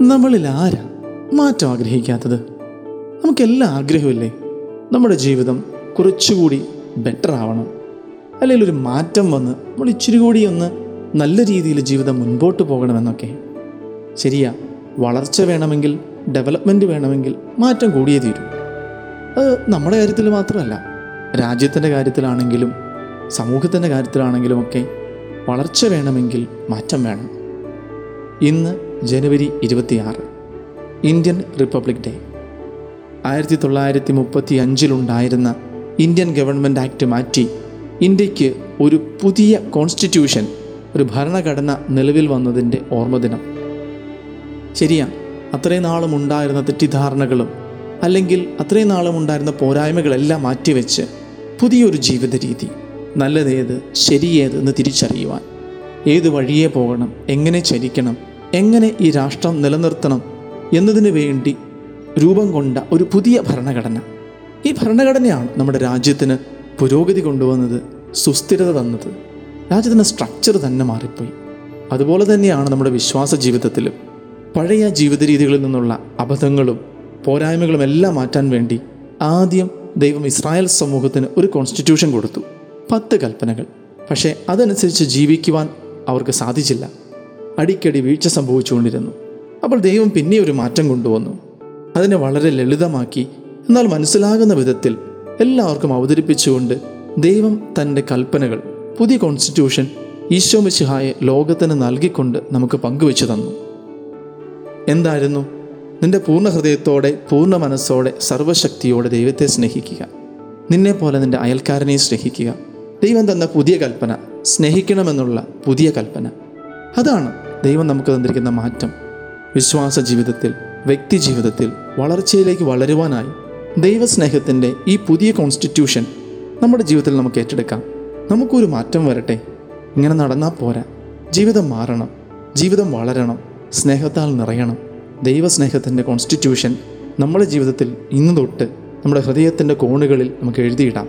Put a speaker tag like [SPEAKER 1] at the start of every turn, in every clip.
[SPEAKER 1] നമ്മളിൽ ആരാ മാറ്റം ആഗ്രഹിക്കാത്തത്? നമുക്കെല്ലാം ആഗ്രഹമില്ലേ? നമ്മുടെ ജീവിതം കുറച്ചുകൂടി ബെറ്റർ ആവണം. അല്ലെങ്കിൽ ഒരു മാറ്റം വന്ന് നമ്മൾ ഇച്ചിരി കൂടി ഒന്ന് നല്ല രീതിയിൽ ജീവിതം മുൻപോട്ട് പോകണമെന്നൊക്കെ. ശരിയാ വളർച്ച വേണമെങ്കിൽ ഡെവലപ്മെന്റ് വേണമെങ്കിൽ മാറ്റം കൂടിയേ തീരും. അത് നമ്മുടെ കാര്യത്തിൽ മാത്രമല്ല രാജ്യത്തിന്റെ കാര്യത്തിലാണെങ്കിലും സമൂഹത്തിന്റെ കാര്യത്തിലാണെങ്കിലും ഒക്കെ വളർച്ച വേണമെങ്കിൽ മാറ്റം വേണം. ഇന്ന് ജനുവരി ഇരുപത്തിയാറ് ഇന്ത്യൻ റിപ്പബ്ലിക് ഡേ. ആയിരത്തി തൊള്ളായിരത്തി മുപ്പത്തി അഞ്ചിലുണ്ടായിരുന്ന ഇന്ത്യൻ ഗവൺമെന്റ് ആക്ട് മാറ്റി ഇന്ത്യയ്ക്ക് ഒരു പുതിയ കോൺസ്റ്റിറ്റ്യൂഷൻ ഒരു ഭരണഘടന നിലവിൽ വന്നതിന്റെ ഓർമ്മദിനം. ശരിയാ അത്രയും നാളും ഉണ്ടായിരുന്ന തെറ്റിദ്ധാരണകളും അല്ലെങ്കിൽ അത്രയും നാളും ഉണ്ടായിരുന്ന പോരായ്മകളെല്ലാം മാറ്റിവെച്ച് പുതിയൊരു ജീവിത രീതി നല്ലതേത് ശരിയേത് എന്ന് തിരിച്ചറിയുവാൻ. ഏത് വഴിയെ പോകണം എങ്ങനെ ചരിക്കണം എങ്ങനെ ഈ രാഷ്ട്രം നിലനിർത്തണം എന്നതിനു വേണ്ടി രൂപം കൊണ്ട ഒരു പുതിയ ഭരണഘടന. ഈ ഭരണഘടനയാണ് നമ്മുടെ രാജ്യത്തിന് പുരോഗതി കൊണ്ടുവന്നത് സുസ്ഥിരത തന്നത്. രാജ്യത്തിന്റെ സ്ട്രക്ചർ തന്നെ മാറിപ്പോയി. അതുപോലെ തന്നെയാണ് നമ്മുടെ വിശ്വാസ ജീവിതത്തിലും. പഴയ ജീവിത രീതികളിൽ നിന്നുള്ള അബദ്ധങ്ങളും പോരായ്മകളും എല്ലാം മാറ്റാൻ വേണ്ടി ആദ്യം ദൈവം ഇസ്രായേൽ സമൂഹത്തിന് ഒരു കോൺസ്റ്റിറ്റ്യൂഷൻ കൊടുത്തു. പത്ത് കൽപ്പനകൾ. പക്ഷേ അതനുസരിച്ച് ജീവിക്കുവാൻ അവർക്ക് സാധിച്ചില്ല. അടിക്കടി വീഴ്ച സംഭവിച്ചുകൊണ്ടിരുന്നു. അപ്പോൾ ദൈവം പിന്നെ ഒരു മാറ്റം കൊണ്ടുവന്നു. അതിനെ വളരെ ലളിതമാക്കി എന്നാൽ മനസ്സിലാകുന്ന വിധത്തിൽ എല്ലാവർക്കും അവതരിപ്പിച്ചുകൊണ്ട് ദൈവം തന്റെ കൽപ്പനകൾ പുതിയ കോൺസ്റ്റിറ്റ്യൂഷൻ ഈശോ മിശിഹായെ ലോകത്തിന് നൽകിക്കൊണ്ട് നമുക്ക് പങ്കുവെച്ചു തന്നു. എന്തായിരുന്നു? നിന്റെ പൂർണ ഹൃദയത്തോടെ പൂർണ മനസ്സോടെ സർവശക്തിയോടെ ദൈവത്തെ സ്നേഹിക്കുക. നിന്നെ പോലെ നിന്റെ അയൽക്കാരനെ സ്നേഹിക്കുക. ദൈവം തന്ന പുതിയ കൽപ്പന സ്നേഹിക്കണമെന്നുള്ള പുതിയ കൽപ്പന. അതാണ് ദൈവം നമുക്ക് തന്നിരിക്കുന്ന മാറ്റം വിശ്വാസ ജീവിതത്തിൽ വ്യക്തി ജീവിതത്തിൽ വളർച്ചയിലേക്ക് വളരുവാനായി ദൈവസ്നേഹത്തിന്റെ ഈ പുതിയ കോൺസ്റ്റിറ്റ്യൂഷൻ നമ്മുടെ ജീവിതത്തിൽ നമുക്ക് ഏറ്റെടുക്കാം. നമുക്കൊരു മാറ്റം വരട്ടെ. ഇങ്ങനെ നടന്നാൽ പോരാ. ജീവിതം മാറണം. ജീവിതം വളരണം. സ്നേഹത്താൽ നിറയണം. ദൈവസ്നേഹത്തിന്റെ കോൺസ്റ്റിറ്റ്യൂഷൻ നമ്മുടെ ജീവിതത്തിൽ ഇന്ന് തൊട്ട് നമ്മുടെ ഹൃദയത്തിന്റെ കോണുകളിൽ നമുക്ക് എഴുതിയിടാം.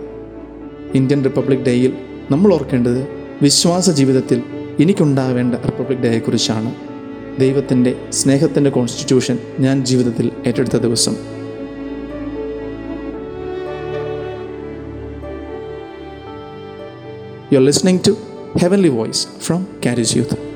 [SPEAKER 1] ഇന്ത്യൻ റിപ്പബ്ലിക് ഡേയിൽ നമ്മൾ ഓർക്കേണ്ടത് വിശ്വാസ ജീവിതത്തിൽ എനിക്കുണ്ടാവേണ്ട റിപ്പബ്ലിക് ഡേയെക്കുറിച്ചാണ് ദൈവത്തിന്റെ സ്നേഹത്തിന്റെ കോൺസ്റ്റിറ്റ്യൂഷൻ ഞാൻ ജീവിതത്തിൽ ഏറ്റെടുത്ത ദിവസം. You are listening to heavenly voice from Charis youth